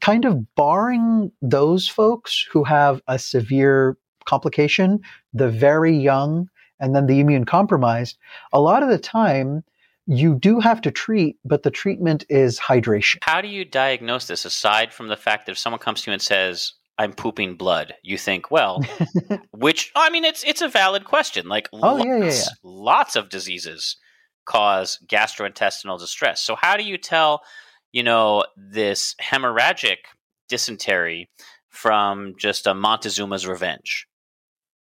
kind of barring those folks who have a severe complication, the very young, and then the immune compromised, a lot of the time, you do have to treat, but the treatment is hydration. How do you diagnose this aside from the fact that if someone comes to you and says, I'm pooping blood, you think, well, which I mean it's it's a valid question. Like oh, lots, yeah, yeah, yeah. lots of diseases cause gastrointestinal distress. So how do you tell, you know, this hemorrhagic dysentery from just a Montezuma's revenge?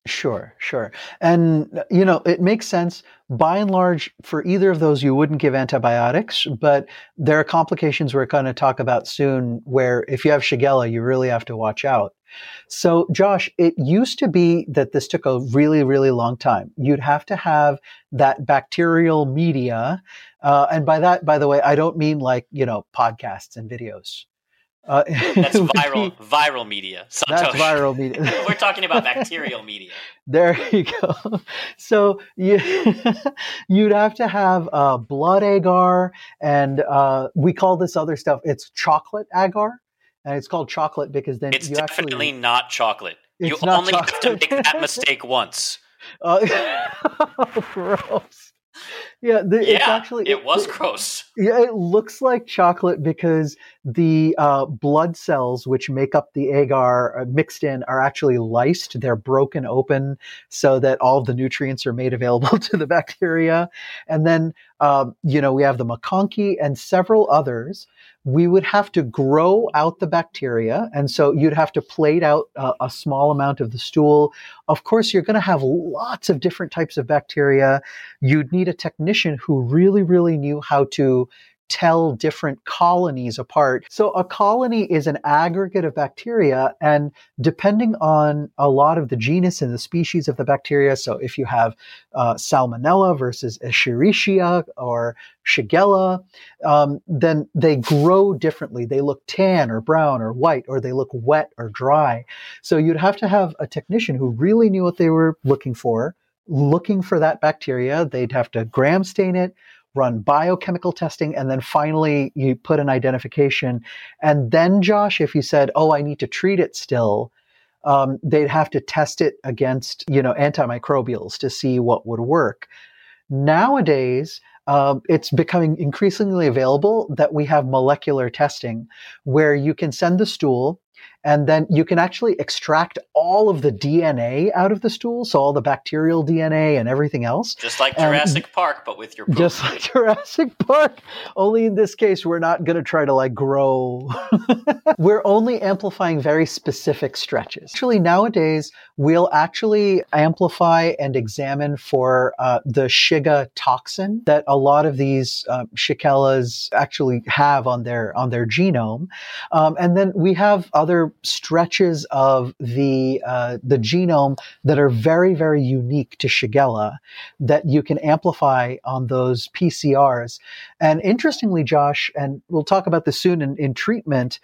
Sure, sure. And, you know, it makes sense. By and large, for either of those, you wouldn't give antibiotics, but there are complications we're going to talk about soon where if you have Shigella, you really have to watch out. So, Josh, it used to be that this took a really, really long time. You'd have to have that bacterial media. Uh, and by that, by the way, I don't mean like, you know, podcasts and videos. Uh, that's viral be, viral media. Santosh. That's viral media. We're talking about bacterial media. There you go. So you, you'd have to have uh, blood agar, and uh, we call this other stuff. It's chocolate agar, and it's called chocolate because then it's definitely actually, not chocolate. You only chocolate. have to make that mistake once. Uh, gross yeah, the, yeah, it's actually it was it, gross. Yeah, it looks like chocolate because the uh, blood cells which make up the agar uh, mixed in are actually lysed. They're broken open so that all of the nutrients are made available to the bacteria. And then, um, you know, we have the MacConkey and several others we would have to grow out the bacteria. And so you'd have to plate out uh, a small amount of the stool. Of course, you're going to have lots of different types of bacteria. You'd need a technician who really, really knew how to tell different colonies apart. So a colony is an aggregate of bacteria and depending on a lot of the genus and the species of the bacteria, so if you have uh, Salmonella versus Escherichia or Shigella, um, then they grow differently. They look tan or brown or white, or they look wet or dry. So you'd have to have a technician who really knew what they were looking for, looking for that bacteria. They'd have to gram stain it, run biochemical testing, and then finally you put an identification. And then, Josh, if you said, oh, I need to treat it still, um, they'd have to test it against, you know, antimicrobials to see what would work. Nowadays, um, it's becoming increasingly available that we have molecular testing where you can send the stool, and then you can actually extract all of the DNA out of the stool, so all the bacterial DNA and everything else. Just like And- Jurassic Park, but with your poop. Just like Jurassic Park, only in this case, we're not going to try to like grow. we're only amplifying very specific stretches. Actually, nowadays, we'll actually amplify and examine for uh, the Shiga toxin that a lot of these uh, Shikellas actually have on their on their genome, um, and then we have other stretches of the uh, the genome that are very very unique to Shigella that you can amplify on those PCRs. And interestingly, Josh, and we'll talk about this soon in, in treatment,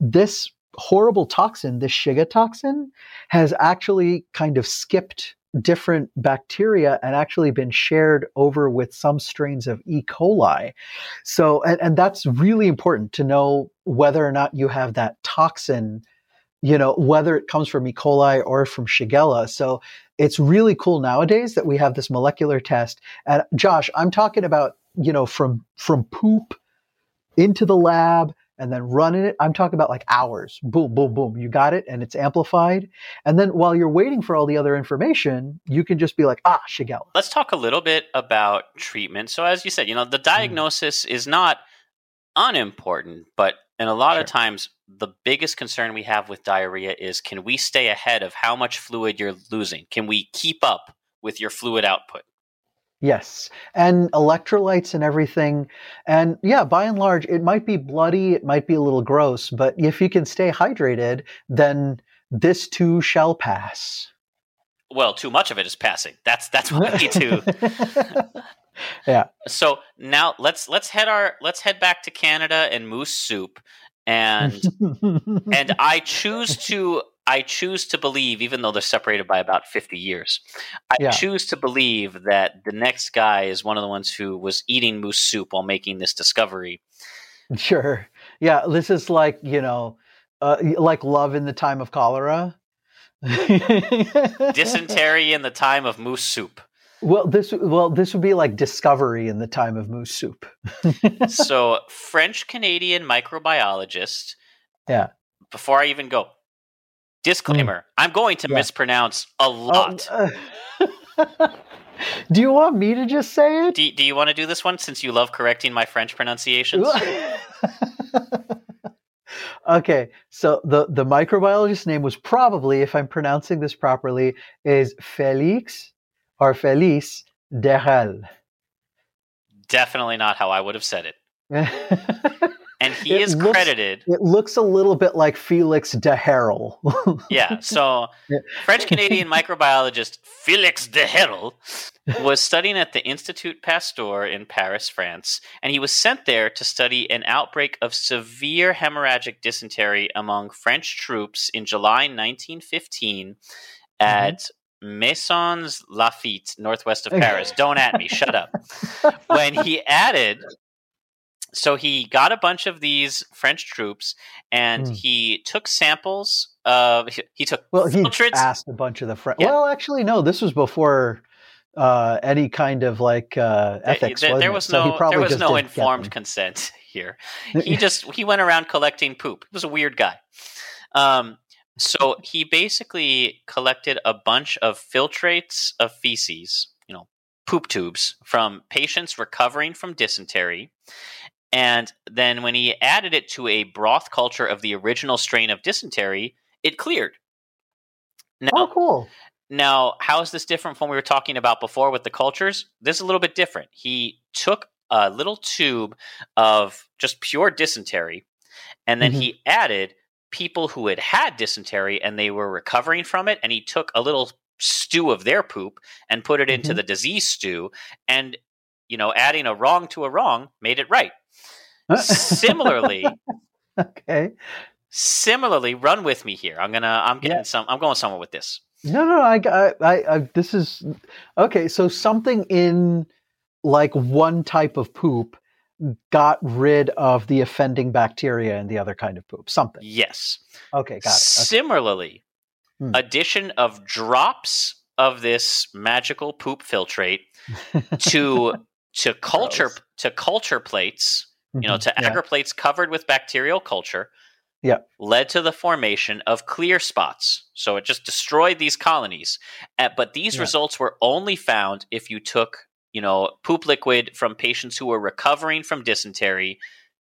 this horrible toxin, this Shiga toxin, has actually kind of skipped different bacteria and actually been shared over with some strains of E. coli. So, and, and that's really important to know whether or not you have that toxin, you know, whether it comes from E. coli or from Shigella. So it's really cool nowadays that we have this molecular test. And Josh, I'm talking about, you know, from from poop into the lab and then running it. I'm talking about like hours. Boom, boom, boom. You got it and it's amplified. And then while you're waiting for all the other information, you can just be like, ah, Shigella. Let's talk a little bit about treatment. So, as you said, you know, the diagnosis is not unimportant, but in a lot of times, the biggest concern we have with diarrhea is can we stay ahead of how much fluid you're losing? Can we keep up with your fluid output? Yes. And electrolytes and everything. And yeah, by and large, it might be bloody, it might be a little gross, but if you can stay hydrated, then this too shall pass. Well, too much of it is passing. That's that's what we need to. yeah. So now let's let's head our let's head back to Canada and moose soup, and and I choose to I choose to believe, even though they're separated by about fifty years, I Yeah. choose to believe that the next guy is one of the ones who was eating moose soup while making this discovery. Sure. Yeah, this is like, you know, uh, like love in the time of cholera. Dysentery in the time of moose soup. Well, this well, this would be like discovery in the time of moose soup. so French Canadian microbiologist. Yeah. Before I even go, disclaimer: I'm going to Yeah. mispronounce a lot. Oh, uh, do you want me to just say it? do, do you want to do this one since you love correcting my French pronunciations? okay, so the the microbiologist's name was probably, if I'm pronouncing this properly, is Felix or Felice Derel. Definitely not how I would have said it. And he It is looks- credited. It looks a little bit like Felix de Herel. Yeah, so French Canadian microbiologist Felix de Herel was studying at the Institut Pasteur in Paris, France, and he was sent there to study an outbreak of severe hemorrhagic dysentery among French troops in July 1915 at mm-hmm. Maisons Lafitte, northwest of Paris. Don't at me, shut up. when he added so he got a bunch of these french troops and Hmm. he took samples of he, he took Well, he filtrates asked a bunch of the friends. Yeah. Well, actually, no. This was before uh, any kind of like uh, There- ethics. there, there it? was So no probably there was no informed consent here he just he went around collecting poop he was a weird guy um so he basically collected a bunch of filtrates of feces you know poop tubes from patients recovering from dysentery and then when he added it to a broth culture of the original strain of dysentery it cleared now Oh, cool. now, how is this different from what we were talking about before with the cultures? This is a little bit different. He took a little tube of just pure dysentery, and then Mhm. he added people who had had dysentery and they were recovering from it, and he took a little stew of their poop and put it into Mhm. the disease stew, and you know, adding a wrong to a wrong made it right. Similarly, okay. similarly, run with me here. I'm gonna, I'm getting Yeah. some, I'm going somewhere with this. No, no, I, I, I, this is okay. So something in like one type of poop got rid of the offending bacteria in the other kind of poop. Something. Yes. Okay, got it. Okay. Similarly, Hmm. addition of drops of this magical poop filtrate to to culture Gross. to culture plates, you know, Mhm, to yeah, agar plates covered with bacterial culture, Yeah. led to the formation of clear spots. So it just destroyed these colonies. Uh, but these Yeah. results were only found if you took, you know, poop liquid from patients who were recovering from dysentery.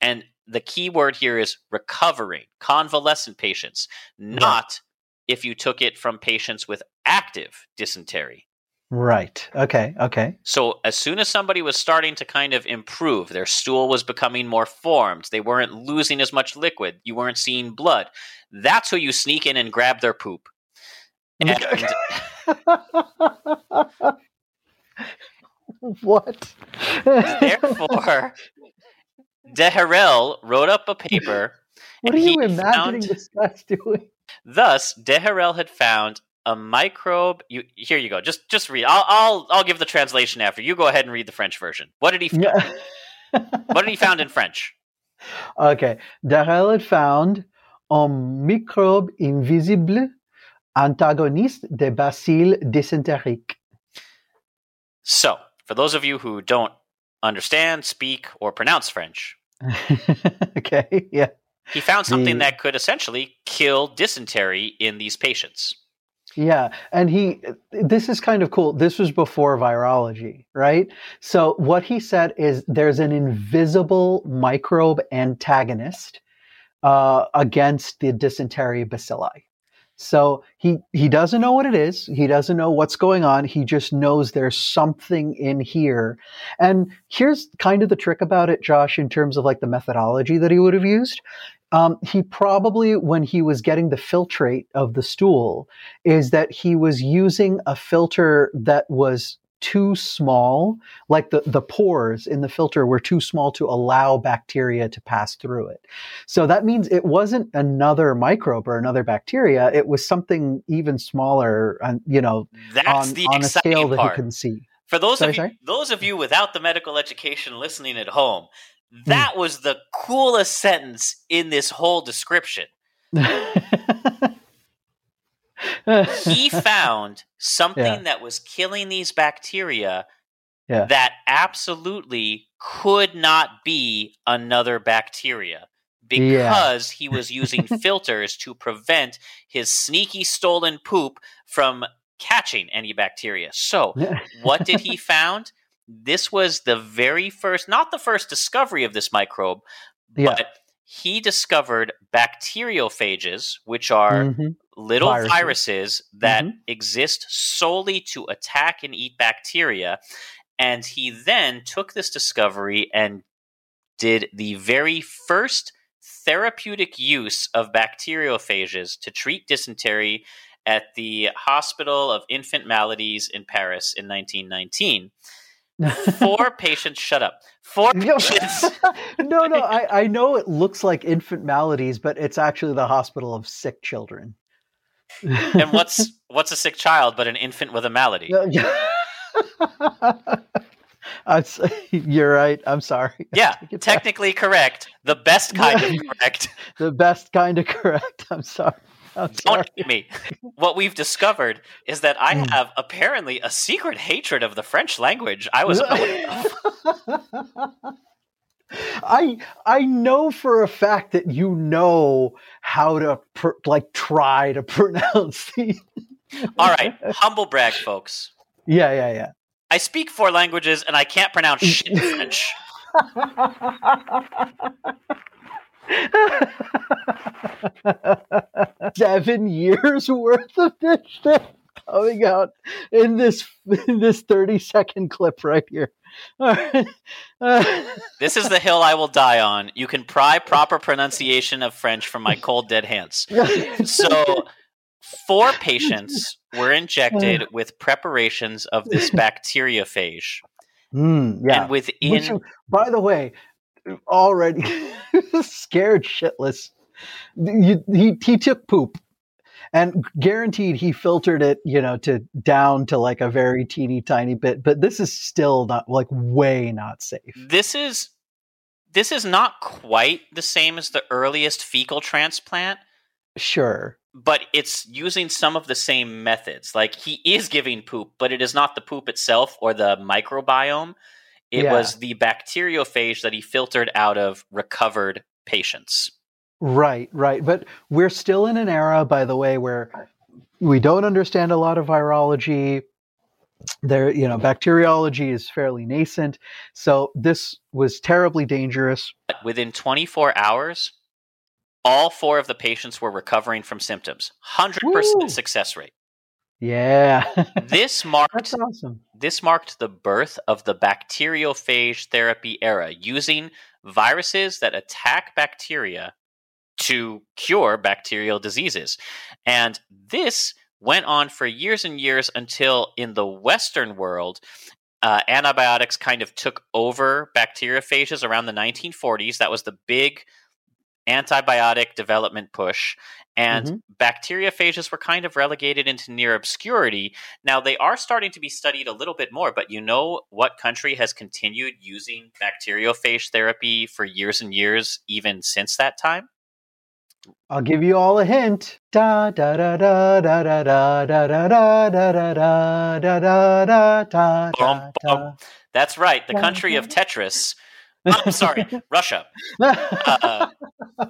And the key word here is recovering, convalescent patients, not if you took it from patients with active dysentery. Right. Okay. Okay. So as soon as somebody was starting to kind of improve, their stool was becoming more formed, they weren't losing as much liquid, you weren't seeing blood. That's who you sneak in and grab their poop. And what? therefore, Deherel wrote up a paper. what are you imagining found- this guy's doing? Thus, Deherel had found a microbe. You here you go. Just just read. I'll I'll I'll give the translation after. You go ahead and read the French version. What did he Yeah. What did he found in French? okay. Darrell had found un microbe invisible antagoniste des bacilles dysentériques. So, for those of you who don't understand, speak, or pronounce French, okay. Yeah. he found something The- that could essentially kill dysentery in these patients. Yeah, and he this is kind of cool. This was before virology, right? So what he said is there's an invisible microbe antagonist uh, against the dysentery bacilli. So he he doesn't know what it is. He doesn't know what's going on. He just knows there's something in here. And here's kind of the trick about it, Josh, in terms of like the methodology that he would have used. Um, he probably, when he was getting the filtrate of the stool, is that he was using a filter that was too small, like the, the pores in the filter were too small to allow bacteria to pass through it. So that means it wasn't another microbe or another bacteria. It was something even smaller, and you know, That's on, the on a scale exciting that part. he couldn't see. For those Sorry, of you, sorry? Those of you without the medical education listening at home, Mm-hmm. that was the coolest sentence in this whole description. He found something Yeah. that was killing these bacteria Yeah. that absolutely could not be another bacteria Yeah. because he was using filters to prevent his sneaky stolen poop from catching any bacteria. So, what did he found? This was the very first, not the first discovery of this microbe, yeah. but he discovered bacteriophages, which are Mhm. little Viruses. viruses, that Mhm. exist solely to attack and eat bacteria. And he then took this discovery and did the very first therapeutic use of bacteriophages to treat dysentery at the Hospital of Infant Maladies in Paris in 1919. Four patients, shut up. Four No, patients. no, no. I, I know it looks like infant maladies, but it's actually the hospital of sick children. and what's what's a sick child but an infant with a malady? I'm, you're right. I'm sorry. Yeah, it back. technically correct. The best kind of correct. the best kind of correct. I'm sorry. Don't hate me. What we've discovered is that I Mm. have apparently a secret hatred of the French language. I was. I I know for a fact that you know how to pr- like try to pronounce the. All right, humble brag, folks. Yeah, yeah, yeah. I speak four languages and I can't pronounce shit in French. Seven years worth of this shit coming out in this in this thirty second clip right here. Right. Uh, This is the hill I will die on. You can pry proper pronunciation of French from my cold dead hands. So, four patients were injected with preparations of this bacteriophage. Mm, yeah. And within Which, by the way, already scared shitless. You, he he took poop, and guaranteed he filtered it, you know, to down to like a very teeny tiny bit. But this is still not like way not safe. this is this is not quite the same as the earliest fecal transplant Sure. but it's using some of the same methods like he is giving poop but it is not the poop itself or the microbiome it Yeah. was the bacteriophage that he filtered out of recovered patients Right, right. But we're still in an era, by the way, where we don't understand a lot of virology. There, you know, bacteriology is fairly nascent. So this was terribly dangerous. Within 24 hours, all four of the patients were recovering from symptoms. 100% Woo! success rate. Yeah. This marked That's awesome. this marked the birth of the bacteriophage therapy era, using viruses that attack bacteria to cure bacterial diseases. And this went on for years and years until in the Western world, uh, antibiotics kind of took over bacteriophages around the 1940s. That was the big antibiotic development push. And Mhm. bacteriophages were kind of relegated into near obscurity. Now, they are starting to be studied a little bit more, but you know what country has continued using bacteriophage therapy for years and years, even since that time? I'll give you all a hint. Da da da da da da da da da da da da da da da da da Bum, bum. That's right, the country of Tetris. I'm sorry, Russia. Uh,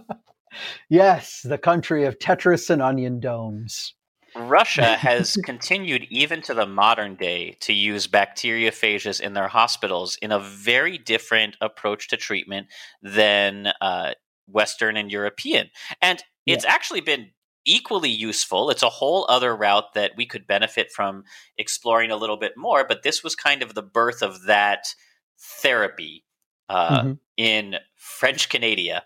yes, the country of Tetris and onion domes. Russia has continued even to the modern day to use bacteriophages in their hospitals in a very different approach to treatment than uh, Western and European. And it's actually been equally useful. It's a whole other route that we could benefit from exploring a little bit more, but this was kind of the birth of that therapy uh, Mhm. in French Canada.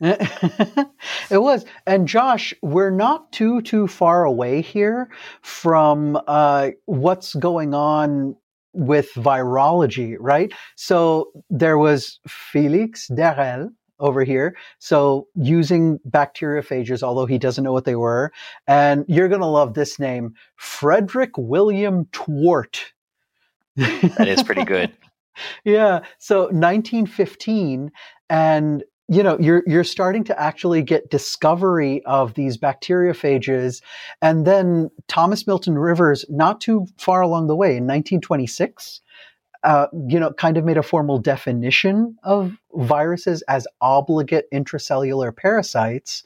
it was. And Josh, we're not too too far away here from uh, what's going on with virology, right? So there was Felix Darel over here. So using bacteriophages, although he doesn't know what they were. And you're going to love this name, Frederick William Twort. That is pretty good. yeah. So 1915, and you know you're you're starting to actually get discovery of these bacteriophages, and then Thomas Milton Rivers, not too far along the way, in 1926. Uh, you know, kind of made a formal definition of viruses as obligate intracellular parasites,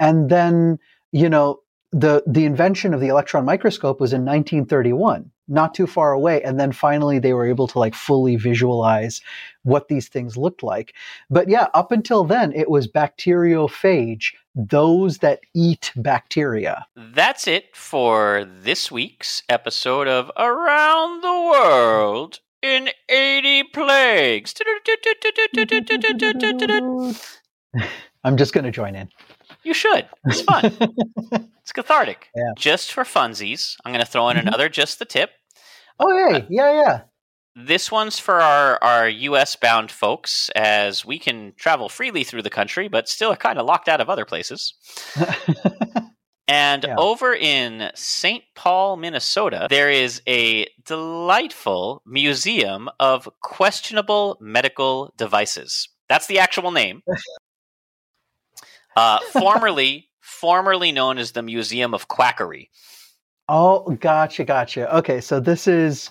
and then you know the the invention of the electron microscope was in 1931 not too far away and then finally they were able to like fully visualize what these things looked like. But yeah up until then it was bacteriophage those that eat bacteria. That's it for this week's episode of Around the World in 80 Plagues. i'm just going to join in You should. It's fun. It's cathartic. Yeah. Just for funsies, I'm going to throw in Mhm. another just the tip. oh hey yeah yeah. This one's for our, our US bound folks, as we can travel freely through the country, but still are kind of locked out of other places. And Yeah. over in St. Paul, Minnesota, there is a delightful museum of questionable medical devices. That's the actual name. Uh, formerly, formerly known as the Museum of Quackery. oh gotcha gotcha okay so this is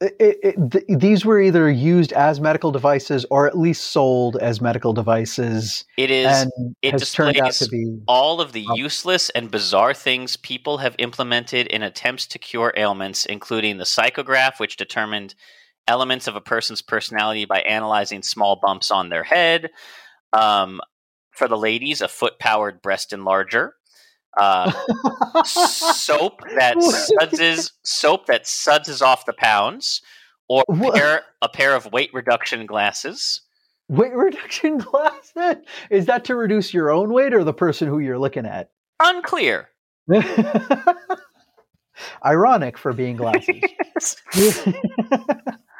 it, it, th- these were either used as medical devices or at least sold as medical devices It is and it has turned out to displays be all of the Oh. useless and bizarre things people have implemented in attempts to cure ailments, including the psychograph, which determined elements of a person's personality by analyzing small bumps on their head. Um, for the ladies, a foot powered breast enlarger. Uh, soap that suds soap that suds off the pounds, or a pair, a pair of weight reduction glasses. Weight reduction glasses? Is that to reduce your own weight or the person who you're looking at? Unclear. Ironic for being glasses.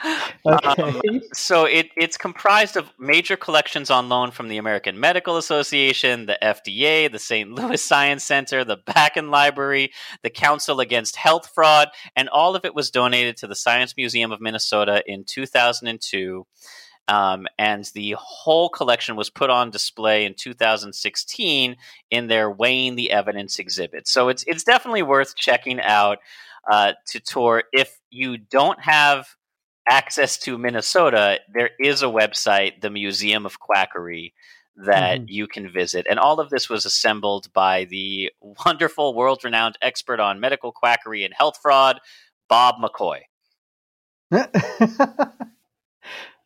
okay. Um, so it, it's comprised of major collections on loan from the American Medical Association, the FDA, the St. Louis Science Center, the Bakken Library, the Council Against Health Fraud, and all of it was donated to the Science Museum of Minnesota in 2002. Um, and the whole collection was put on display in 2016 in their Weighing the Evidence exhibit. So it's it's definitely worth checking out uh, to tour. If you don't have access to Minnesota, there is a website, the Museum of Quackery, that mm-hmm. you can visit. And all of this was assembled by the wonderful, world renowned expert on medical quackery and health fraud, Bob McCoy.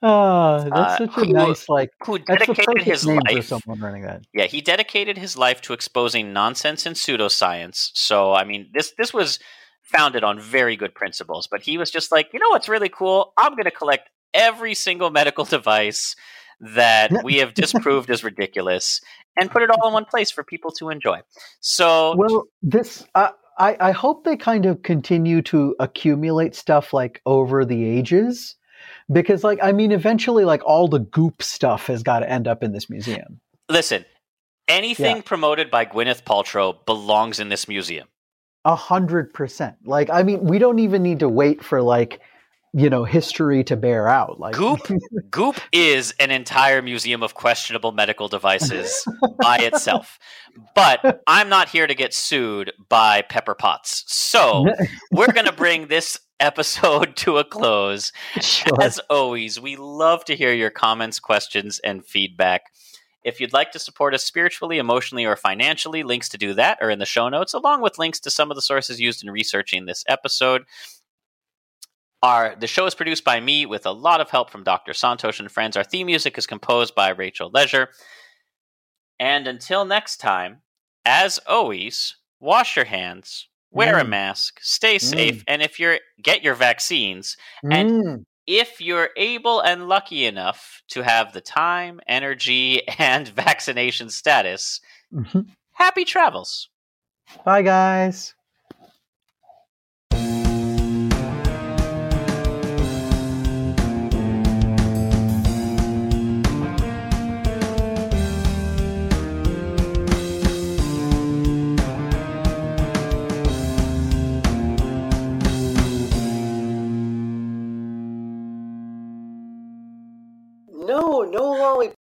Oh, that's uh, such a who, nice like. Who dedicated his life? someone running that. Yeah, he dedicated his life to exposing nonsense and pseudoscience. So, I mean, this this was founded on very good principles. But he was just like, you know, what's really cool? I'm going to collect every single medical device that we have disproved as ridiculous and put it all in one place for people to enjoy. So, well, this. Uh, I, I hope they kind of continue to accumulate stuff like over the ages because like i mean eventually like all the goop stuff has got to end up in this museum listen anything yeah. promoted by gwyneth paltrow belongs in this museum a hundred percent like i mean we don't even need to wait for like you know history to bear out like goop goop is an entire museum of questionable medical devices by itself but i'm not here to get sued by pepper potts so we're going to bring this episode to a close. Sure. As always, we love to hear your comments, questions, and feedback. If you'd like to support us spiritually, emotionally, or financially, links to do that are in the show notes, along with links to some of the sources used in researching this episode. Our, the show is produced by me with a lot of help from Dr. Santhosh and friends. Our theme music is composed by Rachel Leisure. And until next time, as always, wash your hands, wear mm. a mask, stay safe, mm. and if you're get your vaccines, mm. If you're able and lucky enough to have the time, energy, and vaccination status, mm-hmm. happy travels. Bye, guys. no lollipop.